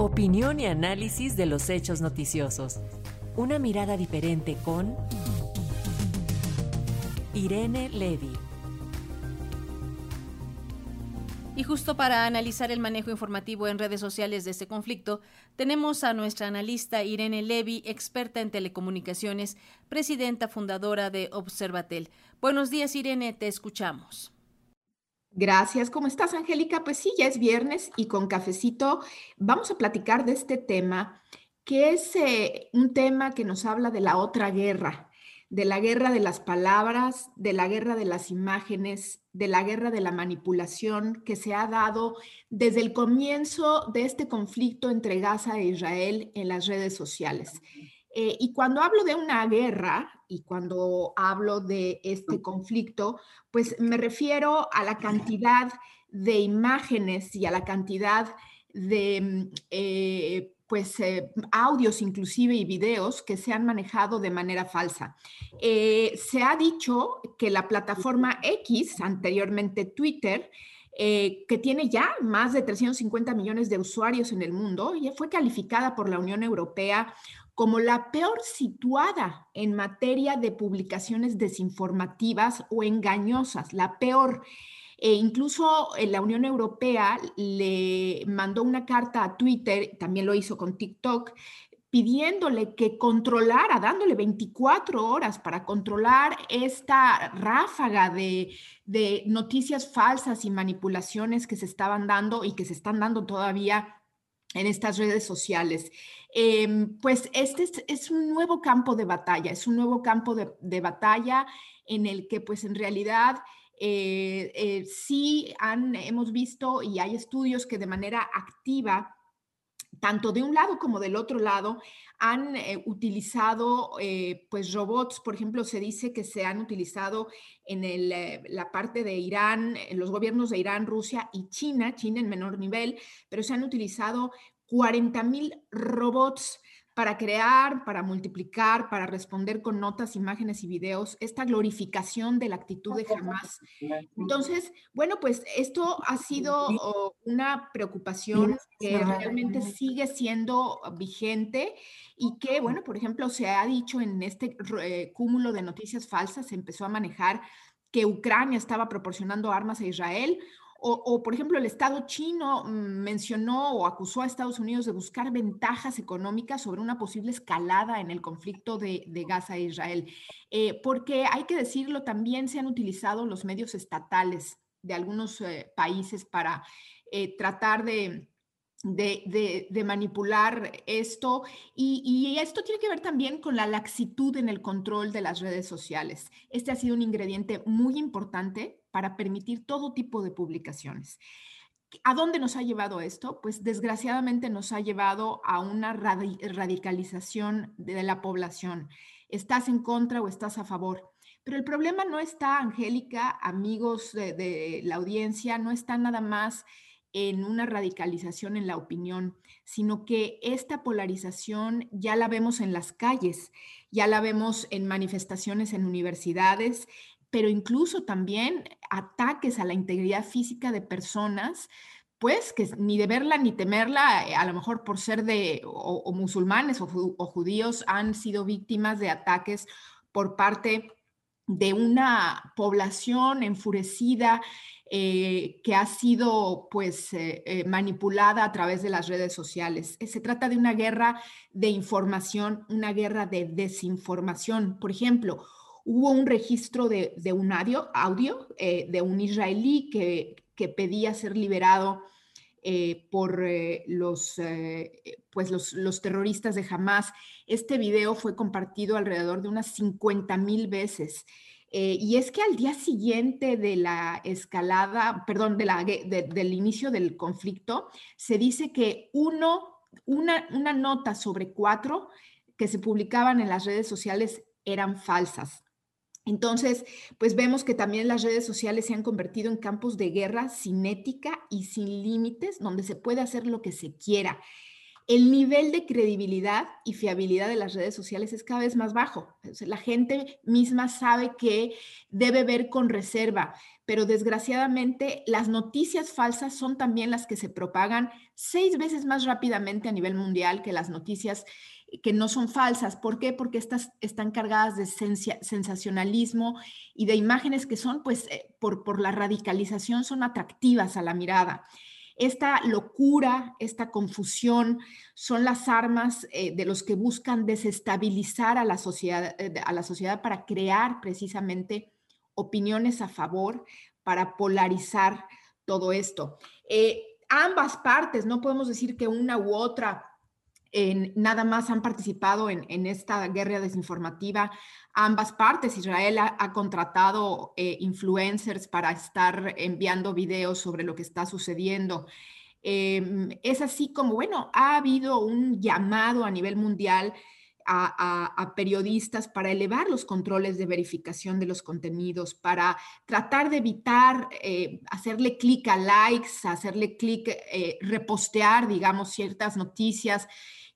Opinión y análisis de los hechos noticiosos. Una mirada diferente con Irene Levy. Y justo para analizar el manejo informativo en redes sociales de este conflicto, tenemos a nuestra analista Irene Levy, experta en telecomunicaciones, presidenta fundadora de Observatel. Buenos días, Irene, te escuchamos. Gracias. ¿Cómo estás, Angélica? Pues sí, ya es viernes y con cafecito vamos a platicar de este tema, que es eh, un tema que nos habla de la otra guerra, de la guerra de las palabras, de la guerra de las imágenes, de la guerra de la manipulación que se ha dado desde el comienzo de este conflicto entre Gaza e Israel en las redes sociales. Eh, y cuando hablo de una guerra y cuando hablo de este conflicto, pues me refiero a la cantidad de imágenes y a la cantidad de mm, eh, pues eh, audios inclusive y videos que se han manejado de manera falsa. se ha dicho que la plataforma X, anteriormente Twitter, que tiene ya más de 350 millones de usuarios en el mundo, y fue calificada por la Unión Europea como la peor situada en materia de publicaciones desinformativas o engañosas, la peor. E incluso eh, la Unión Europea le mandó una carta a Twitter, también lo hizo con TikTok, pidiéndole que controlara, dándole 24 horas para controlar esta ráfaga de, de noticias falsas y manipulaciones que se estaban dando y que se están dando todavía en estas redes sociales. Em, pues este es, un nuevo campo de batalla, es un nuevo campo de, batalla en el que pues en realidad eh, eh, sí han, hemos visto y hay estudios que de manera activa tanto de un lado como del otro lado, han eh, utilizado pues robots, por ejemplo, se dice que se han utilizado en la parte de Irán, en los gobiernos de Irán, Rusia y China, China en menor nivel, pero se han utilizado 40 mil robots para crear, para multiplicar, para responder con notas, imágenes y videos, esta glorificación de la actitud de Hamas. Entonces, bueno, pues esto ha sido una preocupación que realmente sigue siendo vigente y que, bueno, por ejemplo, se ha dicho en este eh, cúmulo de noticias falsas, se empezó a manejar que Ucrania estaba proporcionando armas a Israel o, por ejemplo, el Estado chino mm, mencionó o acusó a Estados Unidos de buscar ventajas económicas sobre una posible escalada en el conflicto de, Gaza e Israel. Eh, porque hay que decirlo, también se han utilizado los medios estatales de algunos eh, países para eh, tratar de, manipular esto. Y, esto tiene que ver también con la laxitud en el control de las redes sociales. Este ha sido un ingrediente muy importante para permitir todo tipo de publicaciones. ¿A dónde nos ha llevado esto? Pues desgraciadamente nos ha llevado a una radicalización de la población. Estás en contra o estás a favor. Pero el problema no está, Angélica, amigos de, la audiencia, no está nada más en una radicalización en la opinión, sino que esta polarización ya la vemos en las calles, ya la vemos en manifestaciones en universidades, pero incluso también ataques a la integridad física de personas, pues que ni de verla ni temerla, eh, a lo mejor por ser de o, musulmanes o, judíos, han sido víctimas de ataques por parte de una población enfurecida eh, que ha sido pues eh, manipulada a través de las redes sociales. Se trata de una guerra de información, una guerra de desinformación. Por ejemplo, hubo un registro de, un audio, eh, de un israelí que, pedía ser liberado eh, por eh, los, pues los, terroristas de Hamas. Este video fue compartido alrededor de unas 50 mil veces. y es que al día siguiente de la escalada, perdón, del inicio del conflicto, se dice que uno, una, una nota sobre cuatro que se publicaban en las redes sociales eran falsas. Entonces, pues vemos que también las redes sociales se han convertido en campos de guerra sin ética y sin límites, donde se puede hacer lo que se quiera. el nivel de credibilidad y fiabilidad de las redes sociales es cada vez más bajo. La gente misma sabe que debe ver con reserva, pero desgraciadamente las noticias falsas son también las que se propagan seis veces más rápidamente a nivel mundial que las noticias que no son falsas. ¿Por qué? Porque estas están cargadas de sensacionalismo y de imágenes que son, pues, eh, por, la radicalización, son atractivas a la mirada. Esta locura, esta confusión son las armas eh, de los que buscan desestabilizar a la, sociedad, eh, a la sociedad para crear precisamente opiniones a favor, para polarizar todo esto. Ambas partes, no podemos decir que una u otra nada más han participado en, esta guerra desinformativa ambas partes. Israel ha, contratado eh, influencers para estar enviando videos sobre lo que está sucediendo. Em, es así como, bueno, ha habido un llamado a nivel mundial a, periodistas para elevar los controles de verificación de los contenidos, para tratar de evitar eh, hacerle clic a likes, hacerle clic, eh, repostear, digamos, ciertas noticias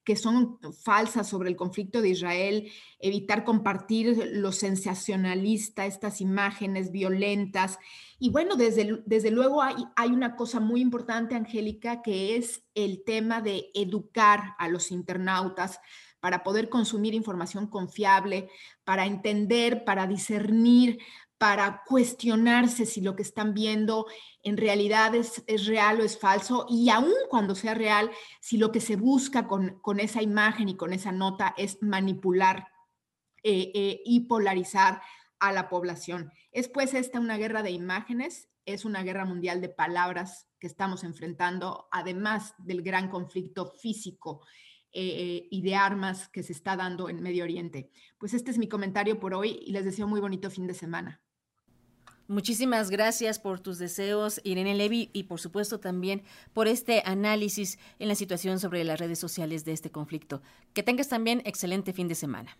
que son falsas sobre el conflicto de Israel, evitar compartir lo sensacionalista, estas imágenes violentas. Y bueno, desde, desde luego hay, hay una cosa muy importante, Angélica, que es el tema de educar a los internautas para poder consumir información confiable, para entender, para discernir, para cuestionarse si lo que están viendo en realidad es, real o es falso, y aún cuando sea real, si lo que se busca con, esa imagen y con esa nota es manipular eh, eh, y polarizar a la población. Es pues esta una guerra de imágenes, es una guerra mundial de palabras que estamos enfrentando, además del gran conflicto físico eh, y de armas que se está dando en Medio Oriente. Pues este es mi comentario por hoy y les deseo muy bonito fin de semana. Muchísimas gracias por tus deseos, Irene Levy, y por supuesto también por este análisis en la situación sobre las redes sociales de este conflicto. Que tengas también excelente fin de semana.